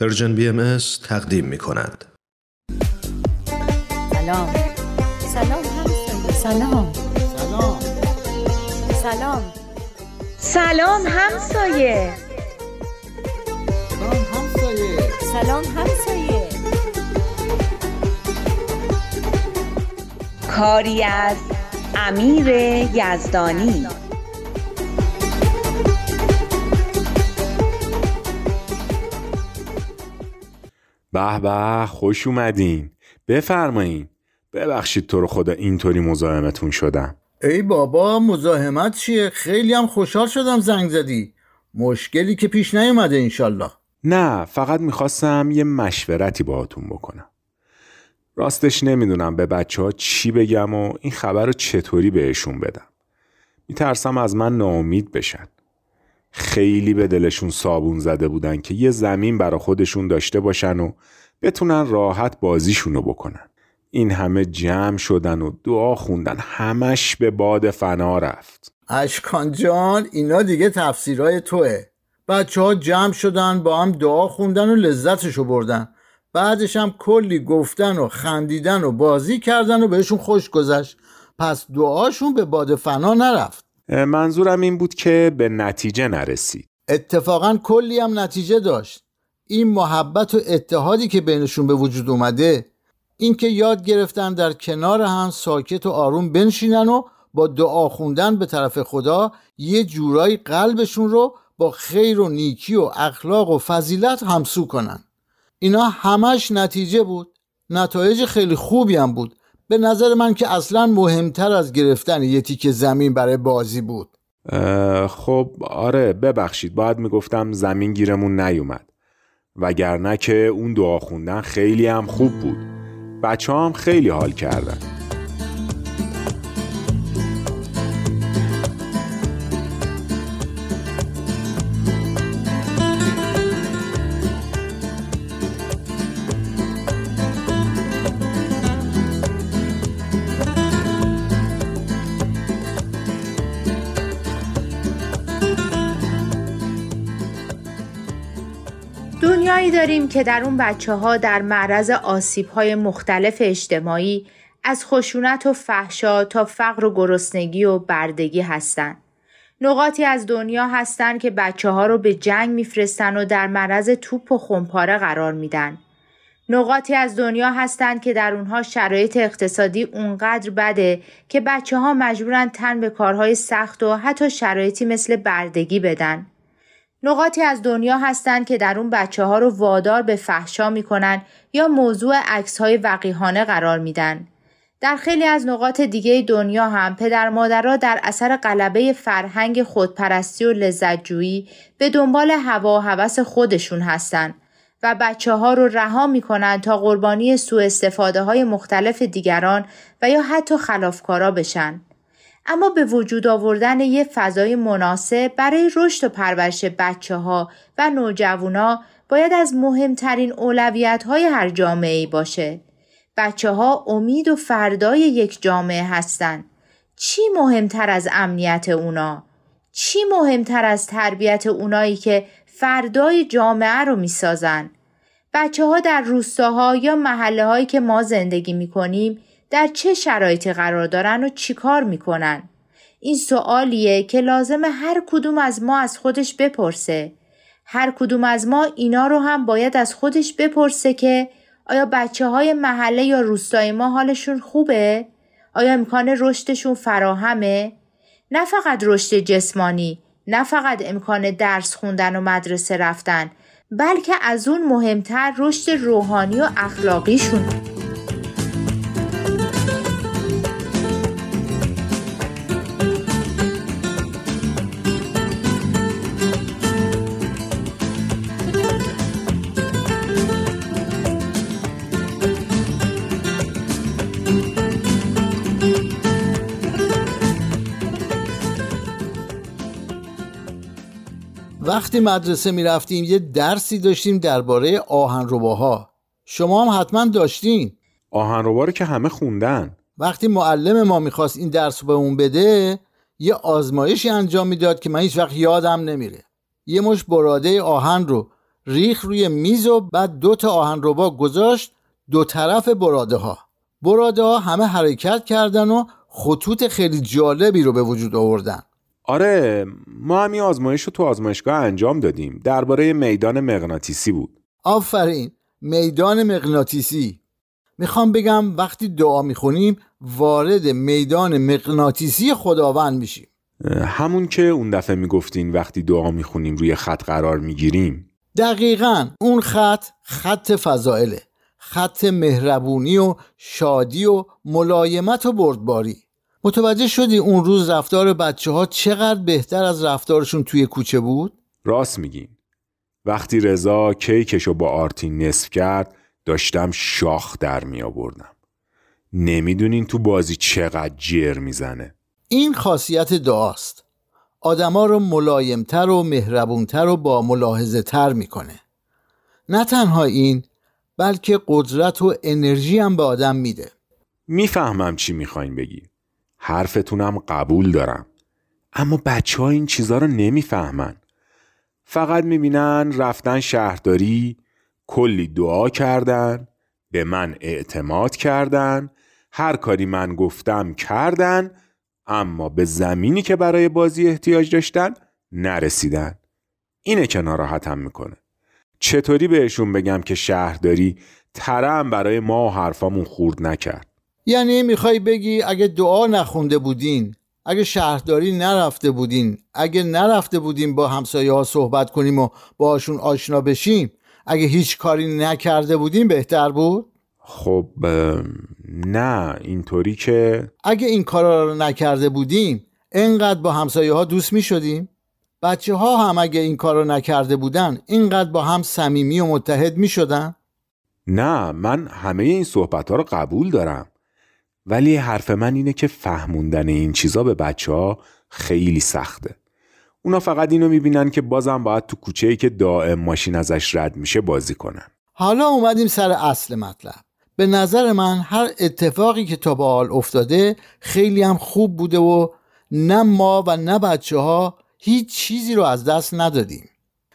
پرژن بی ام تقدیم می کند. سلام. سلام سلام. سلام. سلام سلام همسایه سلام همسایه سلام همسایه کاری از امیر یزدانی. به به خوش اومدین. بفرمایین. ببخشید تو رو خدا اینطوری مزاحمتون شدم. ای بابا مزاحمت چیه؟ خیلی هم خوشحال شدم زنگ زدی. مشکلی که پیش نیومده انشالله. نه فقط می‌خواستم یه مشورتی باهاتون بکنم. راستش نمی‌دونم به بچه ها چی بگم و این خبر رو چطوری بهشون بدم. میترسم از من ناامید بشن. خیلی به دلشون صابون زده بودن که یه زمین برا خودشون داشته باشن و بتونن راحت بازیشونو بکنن. این همه جمع شدن و دعا خوندن. همش به باد فنا رفت. اشکان جان اینا دیگه تفسیرهای توه. بچه ها جمع شدن با هم دعا خوندن و لذتشو بردن. بعدش هم کلی گفتن و خندیدن و بازی کردن و بهشون خوش گذشت. پس دعاشون به باد فنا نرفت. منظورم این بود که به نتیجه نرسید. اتفاقا کلی هم نتیجه داشت. این محبت و اتحادی که بینشون به وجود اومده اینکه یاد گرفتن در کنار هم ساکت و آروم بنشینن و با دعا خوندن به طرف خدا یه جورایی قلبشون رو با خیر و نیکی و اخلاق و فضیلت همسو کنن. اینا همش نتیجه بود. نتایج خیلی خوبی هم بود. به نظر من که اصلا مهمتر از گرفتن یه تیکه زمین برای بازی بود. خب آره ببخشید. باید می‌گفتم زمین گیرمون نیومد. وگرنه که اون دعا خوندن خیلی هم خوب بود. بچه هم خیلی حال کردن. داریم که در اون بچه ها در معرض آسیب های مختلف اجتماعی از خشونت و فحشا تا فقر و گرسنگی و بردگی هستند. نقاطی از دنیا هستند که بچه ها رو به جنگ میفرستن و در معرض توپ و خمپاره قرار میدن. نقاطی از دنیا هستند که در اونها شرایط اقتصادی اونقدر بده که بچه ها مجبورن تن به کارهای سخت و حتی شرایطی مثل بردگی بدن. نقاطی از دنیا هستند که در اون بچه ها رو وادار به فحشا می‌کنن یا موضوع عکس های وقیحانه قرار میدن. در خیلی از نقاط دیگه دنیا هم پدر مادرها در اثر غلبه فرهنگ خودپرستی و لذتجویی به دنبال هوا و هوس خودشون هستن و بچه ها رو رها می‌کنن تا قربانی سوء استفاده های مختلف دیگران و یا حتی خلافکارا بشن. اما به وجود آوردن یه فضای مناسب برای رشد و پرورش بچه ها و نوجوانا باید از مهمترین اولویت های هر جامعه باشه. بچه ها امید و فردای یک جامعه هستند. چی مهمتر از امنیت اونا؟ چی مهمتر از تربیت اونایی که فردای جامعه رو می‌سازن؟ بچه ها در روستاها یا محله هایی که ما زندگی می کنیم در چه شرایطی قرار دارن و چیکار می‌کنن؟ این سوالیه که لازم هر کدوم از ما از خودش بپرسه. هر کدوم از ما اینا رو هم باید از خودش بپرسه که آیا بچه های محله یا روستای ما حالشون خوبه؟ آیا امکان رشدشون فراهمه؟ نه فقط رشد جسمانی، نه فقط امکان درس خوندن و مدرسه رفتن، بلکه از اون مهمتر رشد روحانی و اخلاقیشون. وقتی مدرسه می رفتیم یه درسی داشتیم درباره آهنرباها. شما هم حتما داشتین. آهنربا رو که همه خوندن. وقتی معلم ما می‌خواست این درس رو به اون بده یه آزمایشی انجام می‌داد که من هیچ وقت یادم نمیره. یه مش براده آهن رو ریخ روی میز و بعد دو تا آهن ربا گذاشت دو طرف براده ها براده ها همه حرکت کردن و خطوط خیلی جالبی رو به وجود آوردن. آره ما هم این آزمایش رو تو آزمایشگاه انجام دادیم. درباره میدان مغناطیسی بود. آفرین. میدان مغناطیسی. می‌خوام بگم وقتی دعا می‌خونیم وارد میدان مغناطیسی خداوند میشیم. همون که اون دفعه می‌گفتین وقتی دعا می‌خونیم روی خط قرار می‌گیریم. دقیقا اون خط خط فضائله. خط مهربونی و شادی و ملایمت و بردباری. متوجه شدی اون روز رفتار بچه ها چقدر بهتر از رفتارشون توی کوچه بود؟ راست میگین وقتی رضا کیکشو با آرتین نصف کرد داشتم شاخ در می آوردم نمی‌دونین تو بازی چقدر جر می‌زنه. این خاصیت دعاست. آدما رو ملایمتر و مهربونتر و با ملاحظه تر می‌کنه. نه تنها این بلکه قدرت و انرژی هم به آدم میده. می‌فهمم چی می‌خواین بگی. حرفتونم قبول دارم. اما بچه ها این چیزا رو نمی‌فهمن. فقط می‌بینن رفتن شهرداری کلی دعا کردن به من اعتماد کردن هر کاری من گفتم کردن اما به زمینی که برای بازی احتیاج داشتن نرسیدن. اینه که ناراحتم می‌کنه. چطوری بهشون بگم که شهرداری ترم برای ما و حرفامون خورد نکرد؟ یعنی می‌خوای بگی اگه دعا نخونده بودین اگه شهرداری نرفته بودین اگه نرفته بودیم با همسایه ها صحبت کنیم و باهاشون آشنا بشیم اگه هیچ کاری نکرده بودیم بهتر بود؟ خب نه اینطوری که اگه این کارا رو نکرده بودیم انقدر با همسایه ها دوست می شدیم بچه ها هم اگه این کار رو نکرده بودن اینقدر با هم صمیمی و متحد می شدن نه من همه این صحبت ها رو قبول دارم. ولی حرف من اینه که فهموندن این چیزا به بچه ها خیلی سخته. اونا فقط اینو می‌بینن که بازم باید تو کوچه ای که دائم ماشین ازش رد میشه بازی کنن. حالا اومدیم سر اصل مطلب. به نظر من هر اتفاقی که تا به حال افتاده خیلی هم خوب بوده و نه ما و نه بچه ها هیچ چیزی رو از دست ندادیم.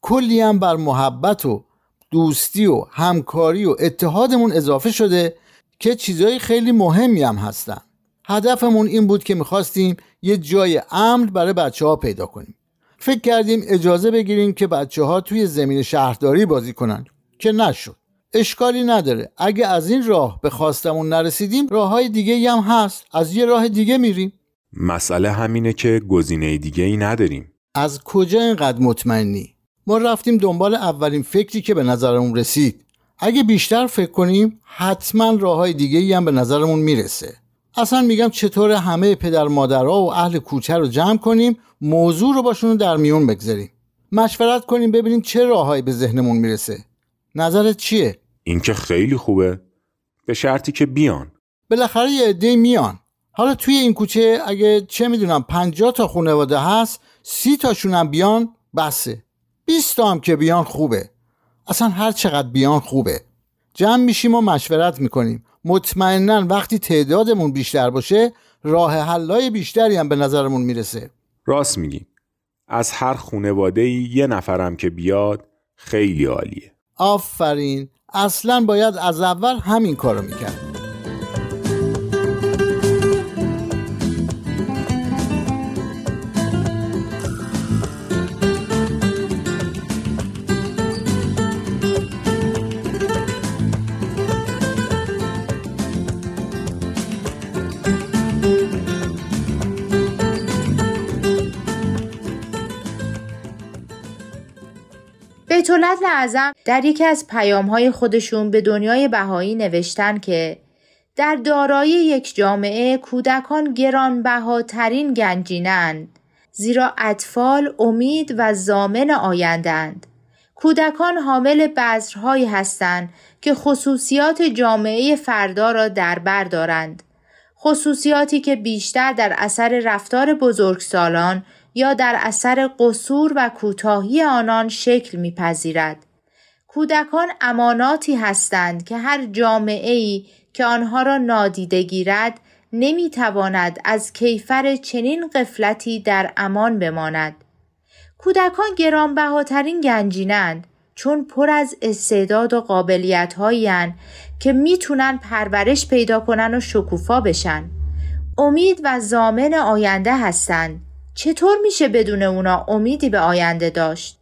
کلی هم بر محبت و دوستی و همکاری و اتحادمون اضافه شده که چیزهای خیلی مهمی هم هستن. هدفمون این بود که می‌خواستیم یه جای امن برای بچه ها پیدا کنیم. فکر کردیم اجازه بگیریم که بچه ها توی زمین شهرداری بازی کنن که نشد. اشکالی نداره. اگه از این راه به خواستمون نرسیدیم راه های دیگه هم هست. از یه راه دیگه میریم. مسئله همینه که گزینه دیگه ای نداریم. از کجا اینقدر مطمئنی؟ ما رفتیم دنبال اولین فکری که به نظرمون رسید. اگه بیشتر فکر کنیم حتما راه های دیگه هم به نظرمون می‌رسه. اصلا میگم چطور همه پدر مادرها و اهل کوچه رو جمع کنیم موضوع رو باشون در میون بگذاریم. مشورت کنیم ببینیم چه راههایی به ذهنمون می‌رسه. نظرت چیه؟ این که خیلی خوبه. به شرطی که بیان. بالاخره یه عده میان. حالا توی این کوچه اگه چه می‌دونم 50 تا خانواده هست سی تاشون هم بیان بسه. 20 تا هم که بیان خوبه. اصلا هر چقدر بیان خوبه. جمع میشیم و مشورت می‌کنیم. مطمئنا وقتی تعدادمون بیشتر باشه راه حلای بیشتری هم به نظرمون می‌رسه. راست میگی. از هر خونواده یه نفرم که بیاد خیلی عالیه. آفرین. اصلا باید از اول همین کارو می‌کرد. بیتولت اعظم در یکی از پیامهای خودشون به دنیای بهایی نوشتن که در دارایی یک جامعه کودکان گرانبهاترین گنجینند زیرا اطفال امید و زامن آیندند کودکان حامل بذرهایی هستند که خصوصیات جامعه فردا را در بر دارند. خصوصیاتی که بیشتر در اثر رفتار بزرگسالان یا در اثر قصور و کوتاهی آنان شکل میپذیرد. کودکان اماناتی هستند که هر جامعه ای که آنها را نادیده گیرد نمی‌تواند از کیفر چنین قفلتی در امان بماند. کودکان گرانبهاترین گنجینند چون پر از استعداد و قابلیت که می‌تونن پرورش پیدا کنن و شکوفا بشن. امید و زامن آینده هستند. چطور میشه بدون اونا امیدی به آینده داشت؟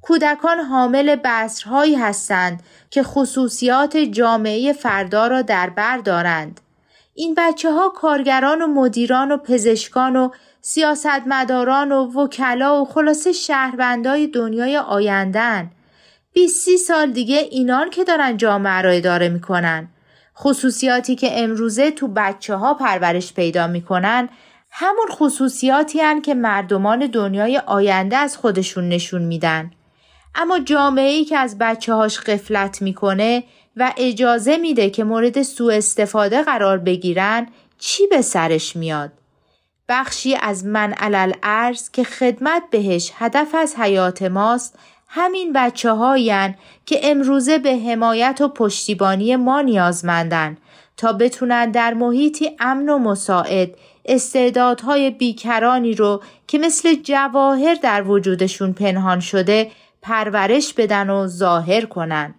کودکان حامل بسرهایی هستند که خصوصیات جامعه فردا را در بر دارند. این بچه ها کارگران و مدیران و پزشکان و سیاستمداران و وکلا و خلاصه شهروندای دنیای آیندن 20 سال دیگه اینان که دارن جامعه را اداره می‌کنن خصوصیاتی که امروزه تو بچه ها پرورش پیدا می‌کنن همون خصوصیاتی هن که مردمان دنیای آینده از خودشون نشون میدن. اما جامعه ای که از بچه هاش قفلت می‌کنه و اجازه میده که مورد سوء استفاده قرار بگیرن چی به سرش میاد؟ بخشی از من علل ارز که خدمت بهش هدف از حیات ماست همین بچه هاین که امروزه به حمایت و پشتیبانی ما نیازمندن تا بتونن در محیطی امن و مساعد استعدادهای بیکرانی رو که مثل جواهر در وجودشون پنهان شده پرورش بدن و ظاهر کنن.